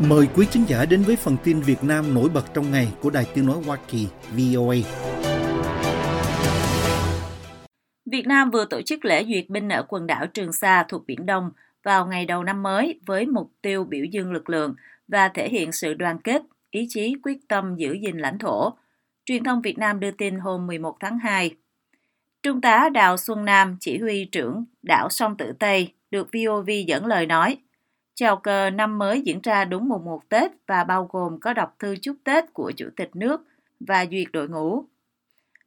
Mời quý khán giả đến với phần tin Việt Nam nổi bật trong ngày của Đài Tiếng Nói Hoa Kỳ VOA. Việt Nam vừa tổ chức lễ duyệt binh ở quần đảo Trường Sa thuộc Biển Đông vào ngày đầu năm mới với mục tiêu biểu dương lực lượng và thể hiện sự đoàn kết, ý chí quyết tâm giữ gìn lãnh thổ. Truyền thông Việt Nam đưa tin hôm 11 tháng 2. Trung tá Đào Xuân Nam, chỉ huy trưởng đảo Sông Tử Tây, được VOV dẫn lời nói, chào cờ năm mới diễn ra đúng mùng 1 Tết và bao gồm có đọc thư chúc Tết của Chủ tịch nước và duyệt đội ngũ.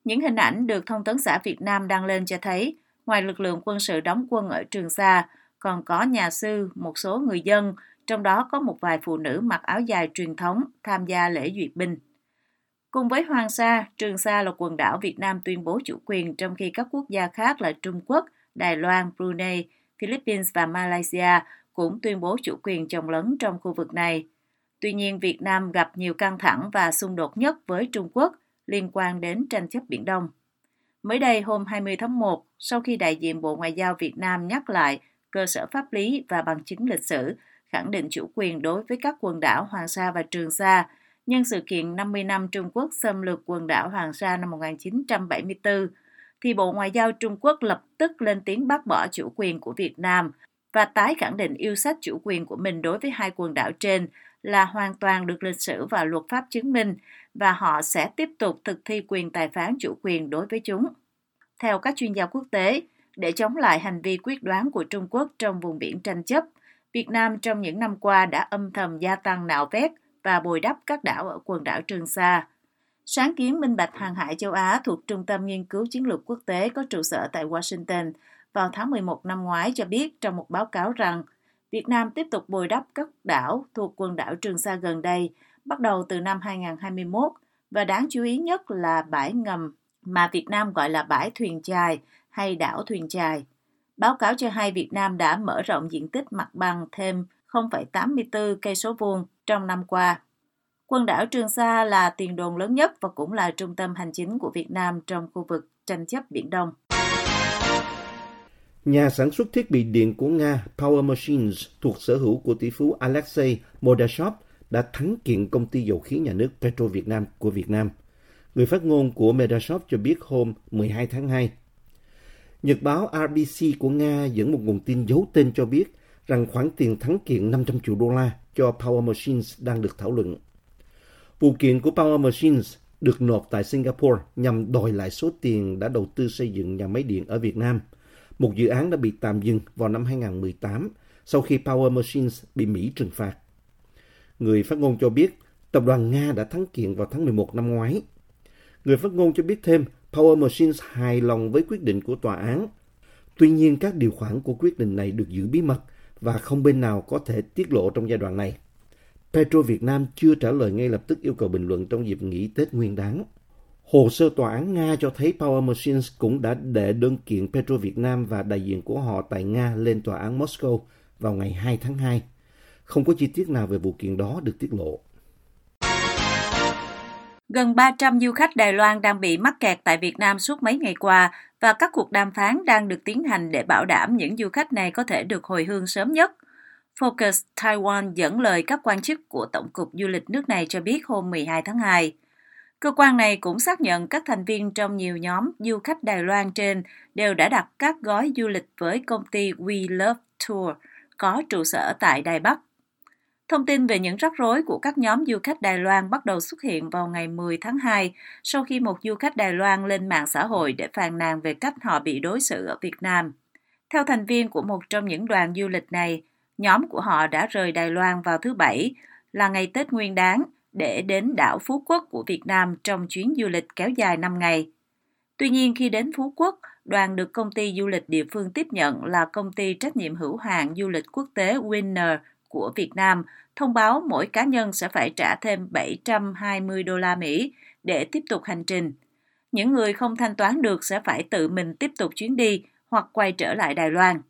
Những hình ảnh được Thông tấn xã Việt Nam đăng lên cho thấy, ngoài lực lượng quân sự đóng quân ở Trường Sa, còn có nhà sư, một số người dân, trong đó có một vài phụ nữ mặc áo dài truyền thống tham gia lễ duyệt binh. Cùng với Hoàng Sa, Trường Sa là quần đảo Việt Nam tuyên bố chủ quyền trong khi các quốc gia khác là Trung Quốc, Đài Loan, Brunei, Philippines và Malaysia cũng tuyên bố chủ quyền chồng lấn trong khu vực này. Tuy nhiên, Việt Nam gặp nhiều căng thẳng và xung đột nhất với Trung Quốc liên quan đến tranh chấp Biển Đông. Mới đây, hôm 20 tháng 1, sau khi đại diện Bộ Ngoại giao Việt Nam nhắc lại cơ sở pháp lý và bằng chứng lịch sử, khẳng định chủ quyền đối với các quần đảo Hoàng Sa và Trường Sa, nhân sự kiện 50 năm Trung Quốc xâm lược quần đảo Hoàng Sa năm 1974, thì Bộ Ngoại giao Trung Quốc lập tức lên tiếng bác bỏ chủ quyền của Việt Nam và tái khẳng định yêu sách chủ quyền của mình đối với hai quần đảo trên là hoàn toàn được lịch sử và luật pháp chứng minh và họ sẽ tiếp tục thực thi quyền tài phán chủ quyền đối với chúng. Theo các chuyên gia quốc tế, để chống lại hành vi quyết đoán của Trung Quốc trong vùng biển tranh chấp, Việt Nam trong những năm qua đã âm thầm gia tăng nạo vét và bồi đắp các đảo ở quần đảo Trường Sa. Sáng kiến minh bạch hàng hải châu Á thuộc Trung tâm Nghiên cứu Chiến lược Quốc tế có trụ sở tại Washington vào tháng 11 năm ngoái cho biết trong một báo cáo rằng Việt Nam tiếp tục bồi đắp các đảo thuộc quần đảo Trường Sa gần đây, bắt đầu từ năm 2021, và đáng chú ý nhất là bãi ngầm mà Việt Nam gọi là bãi thuyền chài hay đảo thuyền chài. Báo cáo cho hay Việt Nam đã mở rộng diện tích mặt bằng thêm 0,84 cây số vuông trong năm qua. Quần đảo Trường Sa là tiền đồn lớn nhất và cũng là trung tâm hành chính của Việt Nam trong khu vực tranh chấp Biển Đông. Nhà sản xuất thiết bị điện của Nga, Power Machines, thuộc sở hữu của tỷ phú Alexei Modashov, đã thắng kiện công ty dầu khí nhà nước Petro Việt Nam của Việt Nam. Người phát ngôn của Mordashov cho biết hôm 12 tháng 2. Nhật báo RBC của Nga dẫn một nguồn tin giấu tên cho biết rằng khoản tiền thắng kiện 500 triệu đô la cho Power Machines đang được thảo luận. Vụ kiện của Power Machines được nộp tại Singapore nhằm đòi lại số tiền đã đầu tư xây dựng nhà máy điện ở Việt Nam – một dự án đã bị tạm dừng vào năm 2018 sau khi Power Machines bị Mỹ trừng phạt. Người phát ngôn cho biết tập đoàn Nga đã thắng kiện vào tháng 11 năm ngoái. Người phát ngôn cho biết thêm, Power Machines hài lòng với quyết định của tòa án. Tuy nhiên, các điều khoản của quyết định này được giữ bí mật và không bên nào có thể tiết lộ trong giai đoạn này. Petro Việt Nam chưa trả lời ngay lập tức yêu cầu bình luận trong dịp nghỉ Tết Nguyên đán. Hồ sơ tòa án Nga cho thấy Power Machines cũng đã đệ đơn kiện Petro Việt Nam và đại diện của họ tại Nga lên tòa án Moscow vào ngày 2 tháng 2. Không có chi tiết nào về vụ kiện đó được tiết lộ. Gần 300 du khách Đài Loan đang bị mắc kẹt tại Việt Nam suốt mấy ngày qua và các cuộc đàm phán đang được tiến hành để bảo đảm những du khách này có thể được hồi hương sớm nhất. Focus Taiwan dẫn lời các quan chức của Tổng cục Du lịch nước này cho biết hôm 12 tháng 2. Cơ quan này cũng xác nhận các thành viên trong nhiều nhóm du khách Đài Loan trên đều đã đặt các gói du lịch với công ty We Love Tour có trụ sở tại Đài Bắc. Thông tin về những rắc rối của các nhóm du khách Đài Loan bắt đầu xuất hiện vào ngày 10 tháng 2 sau khi một du khách Đài Loan lên mạng xã hội để phàn nàn về cách họ bị đối xử ở Việt Nam. Theo thành viên của một trong những đoàn du lịch này, nhóm của họ đã rời Đài Loan vào thứ Bảy, là ngày Tết Nguyên đáng, để đến đảo Phú Quốc của Việt Nam trong chuyến du lịch kéo dài 5 ngày. Tuy nhiên khi đến Phú Quốc, đoàn được công ty du lịch địa phương tiếp nhận là công ty trách nhiệm hữu hạn du lịch quốc tế Winner của Việt Nam thông báo mỗi cá nhân sẽ phải trả thêm 720 đô la Mỹ để tiếp tục hành trình. Những người không thanh toán được sẽ phải tự mình tiếp tục chuyến đi hoặc quay trở lại Đài Loan.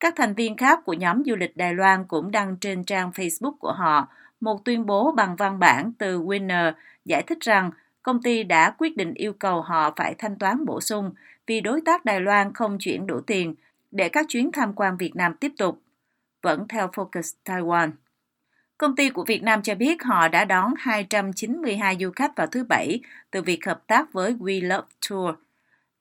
Các thành viên khác của nhóm du lịch Đài Loan cũng đăng trên trang Facebook của họ một tuyên bố bằng văn bản từ Winner giải thích rằng công ty đã quyết định yêu cầu họ phải thanh toán bổ sung vì đối tác Đài Loan không chuyển đủ tiền để các chuyến tham quan Việt Nam tiếp tục. Vẫn theo Focus Taiwan. Công ty của Việt Nam cho biết họ đã đón 292 du khách vào thứ Bảy từ việc hợp tác với We Love Tour.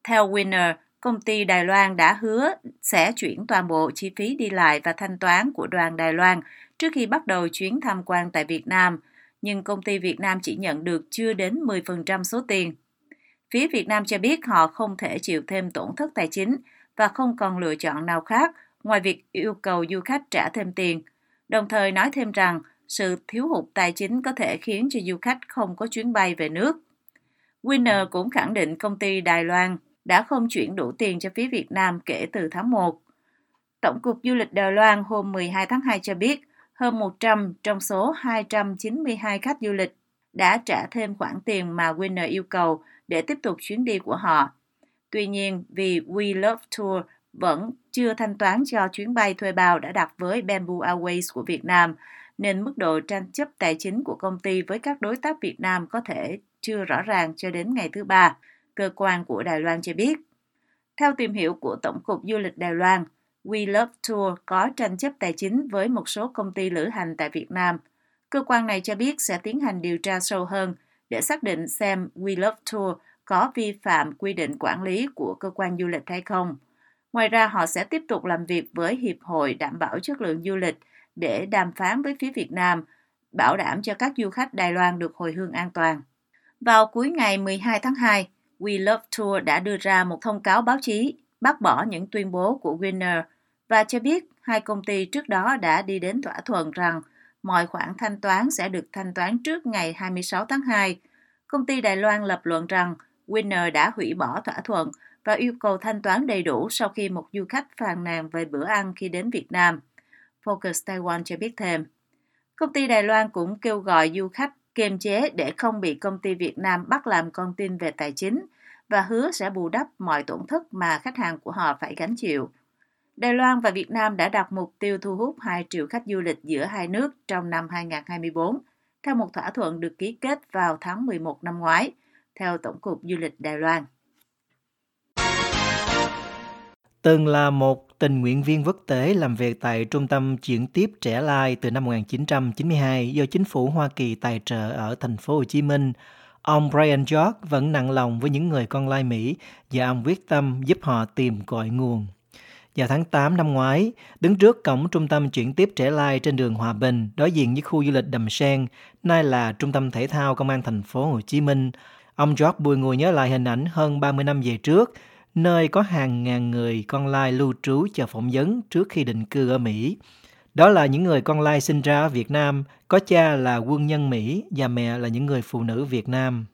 Theo Winner, công ty Đài Loan đã hứa sẽ chuyển toàn bộ chi phí đi lại và thanh toán của đoàn Đài Loan trước khi bắt đầu chuyến tham quan tại Việt Nam, nhưng công ty Việt Nam chỉ nhận được chưa đến 10% số tiền. Phía Việt Nam cho biết họ không thể chịu thêm tổn thất tài chính và không còn lựa chọn nào khác ngoài việc yêu cầu du khách trả thêm tiền, đồng thời nói thêm rằng sự thiếu hụt tài chính có thể khiến cho du khách không có chuyến bay về nước. Winner cũng khẳng định công ty Đài Loan đã không chuyển đủ tiền cho phía Việt Nam kể từ tháng 1. Tổng cục Du lịch Đài Loan hôm 12 tháng 2 cho biết hơn 100 trong số 292 khách du lịch đã trả thêm khoản tiền mà Winner yêu cầu để tiếp tục chuyến đi của họ. Tuy nhiên, vì We Love Tour vẫn chưa thanh toán cho chuyến bay thuê bao đã đặt với Bamboo Airways của Việt Nam, nên mức độ tranh chấp tài chính của công ty với các đối tác Việt Nam có thể chưa rõ ràng cho đến ngày thứ ba, cơ quan của Đài Loan cho biết. Theo tìm hiểu của Tổng cục Du lịch Đài Loan, We Love Tour có tranh chấp tài chính với một số công ty lữ hành tại Việt Nam. Cơ quan này cho biết sẽ tiến hành điều tra sâu hơn để xác định xem We Love Tour có vi phạm quy định quản lý của cơ quan du lịch hay không. Ngoài ra, họ sẽ tiếp tục làm việc với Hiệp hội đảm bảo chất lượng du lịch để đàm phán với phía Việt Nam, bảo đảm cho các du khách Đài Loan được hồi hương an toàn. Vào cuối ngày 12 tháng 2, We Love Tour đã đưa ra một thông cáo báo chí, bác bỏ những tuyên bố của Winner và cho biết hai công ty trước đó đã đi đến thỏa thuận rằng mọi khoản thanh toán sẽ được thanh toán trước ngày 26 tháng 2. Công ty Đài Loan lập luận rằng Winner đã hủy bỏ thỏa thuận và yêu cầu thanh toán đầy đủ sau khi một du khách phàn nàn về bữa ăn khi đến Việt Nam. Focus Taiwan cho biết thêm. Công ty Đài Loan cũng kêu gọi du khách kiềm chế để không bị công ty Việt Nam bắt làm con tin về tài chính và hứa sẽ bù đắp mọi tổn thất mà khách hàng của họ phải gánh chịu. Đài Loan và Việt Nam đã đặt mục tiêu thu hút 2 triệu khách du lịch giữa hai nước trong năm 2024, theo một thỏa thuận được ký kết vào tháng 11 năm ngoái, theo Tổng cục Du lịch Đài Loan. Từng là một tình nguyện viên quốc tế làm việc tại Trung tâm chuyển tiếp trẻ lai từ năm 1992 do chính phủ Hoa Kỳ tài trợ ở thành phố Hồ Chí Minh, ông Brian George vẫn nặng lòng với những người con lai Mỹ và ông quyết tâm giúp họ tìm cội nguồn. Vào tháng 8 năm ngoái, đứng trước cổng trung tâm chuyển tiếp trẻ lai trên đường Hòa Bình, đối diện với khu du lịch Đầm Sen, nay là trung tâm thể thao công an thành phố Hồ Chí Minh, ông George bùi ngùi nhớ lại hình ảnh hơn 30 năm về trước, nơi có hàng ngàn người con lai lưu trú chờ phỏng vấn trước khi định cư ở Mỹ. Đó là những người con lai sinh ra ở Việt Nam, có cha là quân nhân Mỹ và mẹ là những người phụ nữ Việt Nam.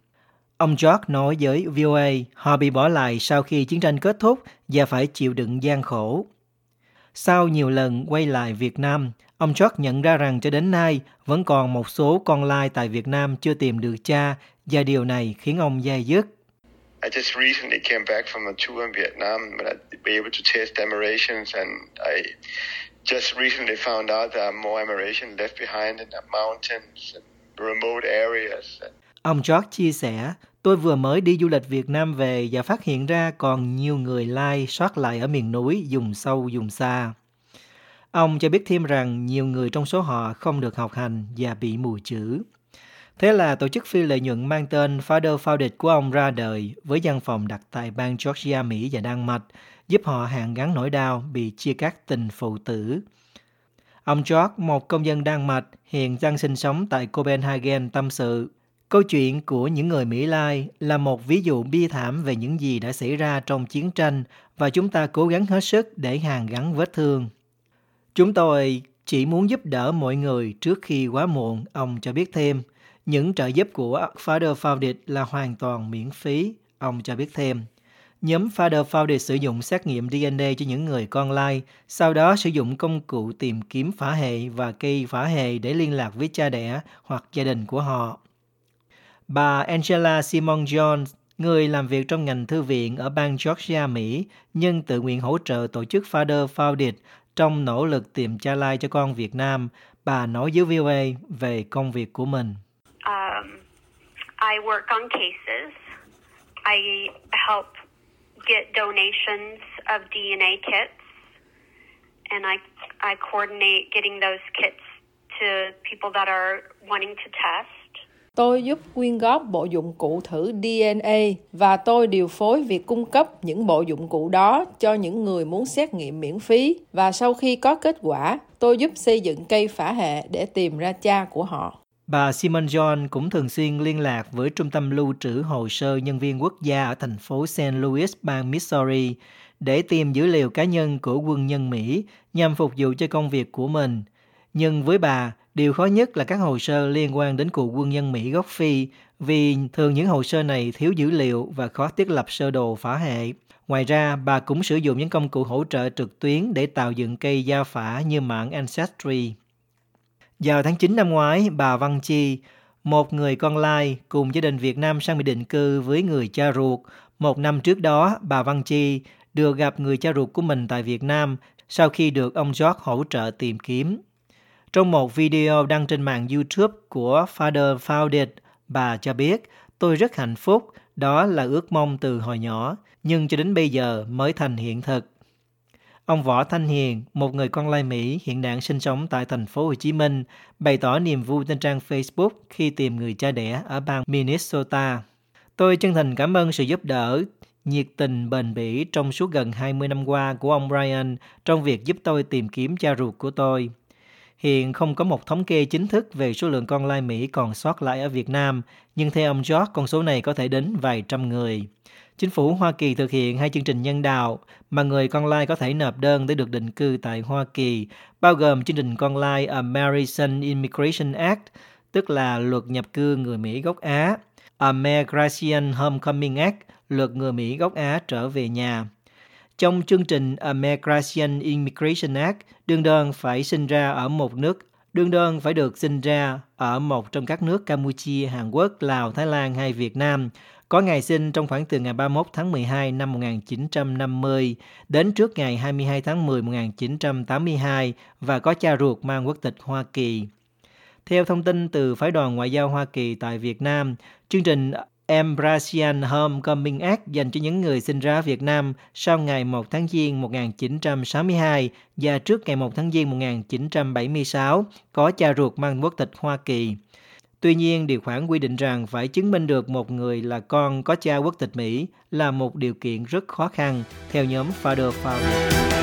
Ông George nói với VOA họ bị bỏ lại sau khi chiến tranh kết thúc và phải chịu đựng gian khổ. Sau nhiều lần quay lại Việt Nam, ông George nhận ra rằng cho đến nay vẫn còn một số con lai tại Việt Nam chưa tìm được cha và điều này khiến ông dai dứt. I just recently came back from a tour in Vietnam and I be able to taste Amerasians and I just recently found out there are more Amerasian left behind in the mountains and remote areas. Ông George chia sẻ, tôi vừa mới đi du lịch Việt Nam về và phát hiện ra còn nhiều người lai sót lại ở miền núi, dùng sâu, dùng xa. Ông cho biết thêm rằng nhiều người trong số họ không được học hành và bị mù chữ. Thế là tổ chức phi lợi nhuận mang tên Father Founded của ông ra đời với văn phòng đặt tại bang Georgia, Mỹ và Đan Mạch, giúp họ hàn gắn nỗi đau bị chia cắt tình phụ tử. Ông George, một công dân Đan Mạch, hiện đang sinh sống tại Copenhagen tâm sự. Câu chuyện của những người Mỹ Lai là một ví dụ bi thảm về những gì đã xảy ra trong chiến tranh và chúng ta cố gắng hết sức để hàn gắn vết thương. Chúng tôi chỉ muốn giúp đỡ mọi người trước khi quá muộn, ông cho biết thêm. Những trợ giúp của Father Founded là hoàn toàn miễn phí, ông cho biết thêm. Nhóm Father Founded sử dụng xét nghiệm DNA cho những người con lai, sau đó sử dụng công cụ tìm kiếm phả hệ và cây phả hệ để liên lạc với cha đẻ hoặc gia đình của họ. Bà Angela Simon Jones, người làm việc trong ngành thư viện ở bang Georgia, Mỹ, nhưng tự nguyện hỗ trợ tổ chức Father Founded trong nỗ lực tìm cha lai cho con Việt Nam, bà nói với VOA về công việc của mình. I work on cases. I help get donations of DNA kits, and I I coordinate getting those kits to people that are wanting to test. Tôi giúp quyên góp bộ dụng cụ thử DNA và tôi điều phối việc cung cấp những bộ dụng cụ đó cho những người muốn xét nghiệm miễn phí và sau khi có kết quả, tôi giúp xây dựng cây phả hệ để tìm ra cha của họ. Bà Simon John cũng thường xuyên liên lạc với Trung tâm Lưu trữ Hồ sơ Nhân viên Quốc gia ở thành phố St. Louis, bang Missouri, để tìm dữ liệu cá nhân của quân nhân Mỹ nhằm phục vụ cho công việc của mình. Nhưng với bà, điều khó nhất là các hồ sơ liên quan đến cựu quân nhân Mỹ gốc Phi, vì thường những hồ sơ này thiếu dữ liệu và khó thiết lập sơ đồ phả hệ. Ngoài ra, bà cũng sử dụng những công cụ hỗ trợ trực tuyến để tạo dựng cây gia phả như mạng Ancestry. Vào tháng 9 năm ngoái, bà Văn Chi, một người con lai cùng gia đình Việt Nam sang Mỹ định cư với người cha ruột. Một năm trước đó, bà Văn Chi được gặp người cha ruột của mình tại Việt Nam sau khi được ông George hỗ trợ tìm kiếm. Trong một video đăng trên mạng YouTube của Father Founded, bà cho biết, tôi rất hạnh phúc, đó là ước mong từ hồi nhỏ, nhưng cho đến bây giờ mới thành hiện thực. Ông Võ Thanh Hiền, một người con lai Mỹ hiện đang sinh sống tại thành phố Hồ Chí Minh, bày tỏ niềm vui trên trang Facebook khi tìm người cha đẻ ở bang Minnesota. Tôi chân thành cảm ơn sự giúp đỡ, nhiệt tình bền bỉ trong suốt gần 20 năm qua của ông Brian trong việc giúp tôi tìm kiếm cha ruột của tôi. Hiện không có một thống kê chính thức về số lượng con lai Mỹ còn sót lại ở Việt Nam, nhưng theo ông George, con số này có thể đến vài trăm người. Chính phủ Hoa Kỳ thực hiện hai chương trình nhân đạo mà người con lai có thể nộp đơn để được định cư tại Hoa Kỳ, bao gồm chương trình con lai American Immigration Act, tức là luật nhập cư người Mỹ gốc Á, American Homecoming Act, luật người Mỹ gốc Á trở về nhà. Trong chương trình American Immigration Act, đương đơn phải sinh ra ở một nước đương đơn phải được sinh ra ở một trong các nước Campuchia, Hàn Quốc, Lào, Thái Lan hay Việt Nam, có ngày sinh trong khoảng từ ngày 31 tháng 12 năm 1950 đến trước ngày 22 tháng 10 1982 và có cha ruột mang quốc tịch Hoa Kỳ. Theo thông tin từ Phái đoàn Ngoại giao Hoa Kỳ tại Việt Nam, chương trình Embrasian Homecoming Act dành cho những người sinh ra Việt Nam sau ngày 1 tháng Giêng 1962 và trước ngày 1 tháng Giêng 1976 có cha ruột mang quốc tịch Hoa Kỳ. Tuy nhiên, điều khoản quy định rằng phải chứng minh được một người là con có cha quốc tịch Mỹ là một điều kiện rất khó khăn, theo nhóm Father Fowler.